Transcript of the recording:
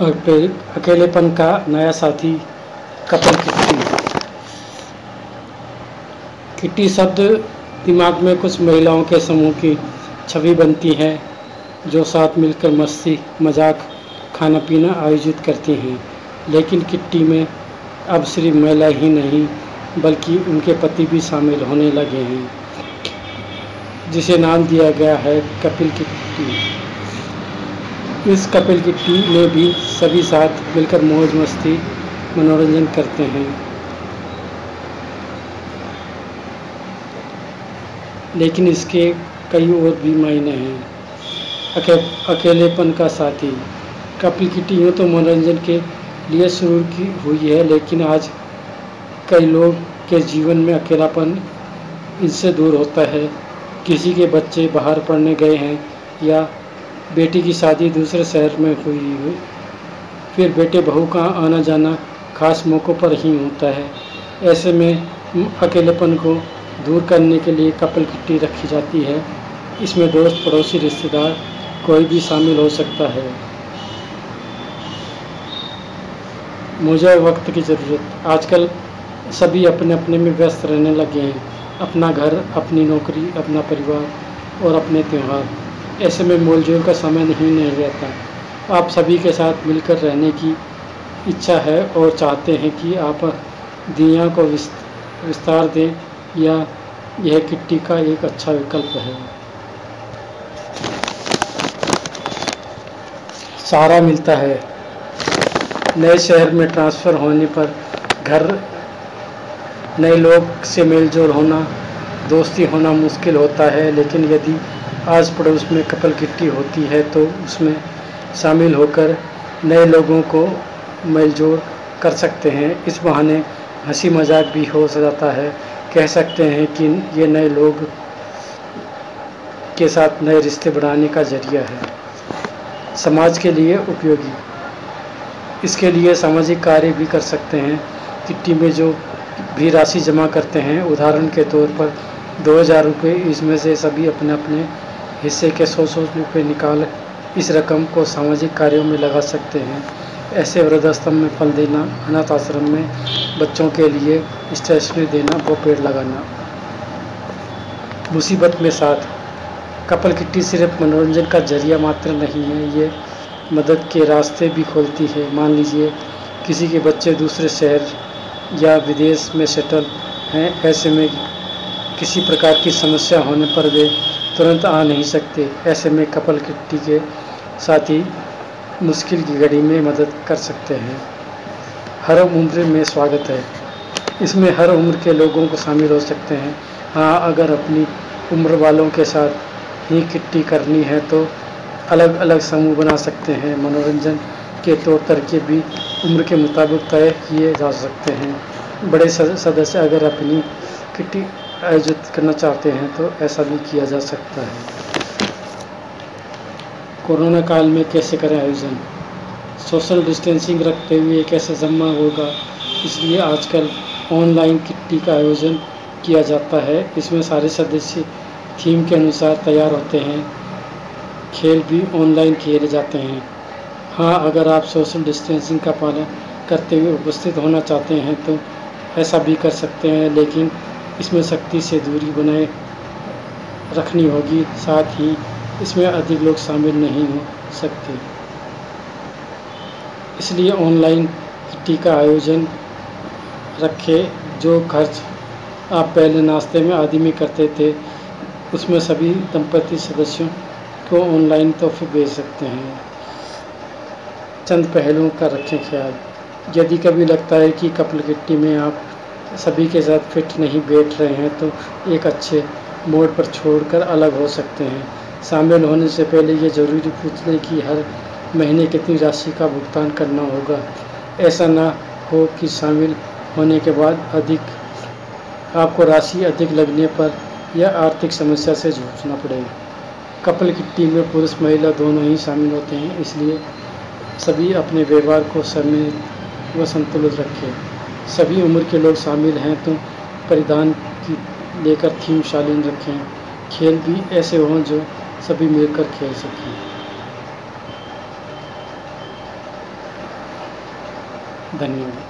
और अकेलेपन का नया साथी कपल किट्टी किट्टी शब्द दिमाग में कुछ महिलाओं के समूह की छवि बनती है, जो साथ मिलकर मस्ती, मज़ाक खाना पीना आयोजित करती हैं। लेकिन किट्टी में अब सिर्फ़ महिला ही नहीं, बल्कि उनके पति भी शामिल होने लगे हैं, जिसे नाम दिया गया है कपिल किट्टी इस कपिल की टीम में भी सभी साथ मिलकर मौज मस्ती मनोरंजन करते हैं। लेकिन इसके कई और भी मायने हैं। अके, अकेलेपन का साथी। कपिल की यूँ तो मनोरंजन के लिए शुरू की हुई है लेकिन आज कई लोग के जीवन में अकेलापन इनसे दूर होता है। किसी के बच्चे बाहर पढ़ने गए हैं या बेटी की शादी दूसरे शहर में हुई हुई। फिर बेटे बहू का आना जाना खास मौक़ों पर ही होता है। ऐसे में अकेलेपन को दूर करने के लिए कपल किट्टी रखी जाती है। इसमें दोस्त पड़ोसी रिश्तेदार कोई भी शामिल हो सकता है। मुझे वक्त की ज़रूरत। आजकल सभी अपने अपने में व्यस्त रहने लगे हैं। अपना घर, अपनी नौकरी, अपना परिवार और अपने त्यौहार। ऐसे में मोलजोल का समय नहीं नहीं रहता। आप सभी के साथ मिलकर रहने की इच्छा है और चाहते हैं कि आप दिया को विस्तार दें, या यह किट्टी का एक अच्छा विकल्प है। सहारा मिलता है। नए शहर में ट्रांसफ़र होने पर घर, नए लोग से मेलजोल होना, दोस्ती होना मुश्किल होता है, लेकिन यदि आस पड़ोस में कपल किट्टी होती है तो उसमें शामिल होकर नए लोगों को मेलजोल कर सकते हैं। इस बहाने हँसी मज़ाक भी हो जाता है। कह सकते हैं कि ये नए लोग के साथ नए रिश्ते बढ़ाने का ज़रिया है। समाज के लिए उपयोगी। इसके लिए सामाजिक कार्य भी कर सकते हैं। किट्टी में जो भी राशि जमा करते हैं, उदाहरण के तौर पर दो हज़ार रुपये, इसमें से सभी अपने अपने हिस्से के सौ सौ रुपये निकाल इस रकम को सामाजिक कार्यों में लगा सकते हैं? ऐसे वृद्धाश्रम में फल देना, अनाथ आश्रम में बच्चों के लिए स्टेशनरी देना व पेड़ लगाना। मुसीबत में साथ। कपल किट्टी सिर्फ़ मनोरंजन का ज़रिया मात्र नहीं है, ये मदद के रास्ते भी खोलती है। मान लीजिए, किसी के बच्चे दूसरे शहर या विदेश में सेटल हैं, ऐसे में किसी प्रकार की समस्या होने पर वे तुरंत आ नहीं सकते। ऐसे में कपल किट्टी के साथ ही मुश्किल की घड़ी में मदद कर सकते हैं। हर उम्र में स्वागत है। इसमें हर उम्र के लोगों को शामिल हो सकते हैं। हाँ अगर अपनी उम्र वालों के साथ ही किट्टी करनी है तो अलग अलग समूह बना सकते हैं। मनोरंजन के तौर तरीके भी उम्र के मुताबिक तय किए जा सकते हैं। बड़े सदस्य अगर अपनी किट्टी आयोजित करना चाहते हैं तो ऐसा भी किया जा सकता है। कोरोना काल में कैसे करें आयोजन? सोशल डिस्टेंसिंग रखते हुए कैसे जमा होगा? इसलिए आजकल ऑनलाइन किट्टी का आयोजन किया जाता है। इसमें सारे सदस्य थीम के अनुसार तैयार होते हैं। खेल भी ऑनलाइन खेले जाते हैं। हाँ अगर आप सोशल डिस्टेंसिंग का पालन करते हुए उपस्थित होना चाहते हैं तो ऐसा भी कर सकते हैं, लेकिन इसमें सख्ती से दूरी बनाए रखनी होगी, साथ ही इसमें अधिक लोग शामिल नहीं हो सकते। इसलिए ऑनलाइन किट्टी का आयोजन रखें, जो खर्च आप पहले नाश्ते में आदि में करते थे, उसमें सभी दंपति सदस्यों को ऑनलाइन तोहफे भेज सकते हैं। चंद पहलुओं का रखें ख्याल। यदि कभी लगता है कि कपल किट्टी में आप सभी के साथ फिट नहीं बैठ रहे हैं तो एक अच्छे मोड पर छोड़कर अलग हो सकते हैं। शामिल होने से पहले ये ज़रूरी पूछ लें कि हर महीने कितनी राशि का भुगतान करना होगा। ऐसा ना हो कि शामिल होने के बाद अधिक, आपको राशि अधिक लगने पर या आर्थिक समस्या से जूझना पड़ेगा। कपल किट्टी में पुरुष महिला दोनों ही शामिल होते हैं, इसलिए सभी अपने व्यवहार को सम्मिलित व संतुलित रखें। सभी उम्र के लोग शामिल हैं तो परिधान की लेकर थीम शालीन रखें। खेल भी ऐसे हों जो सभी मिलकर खेल सकें। धन्यवाद।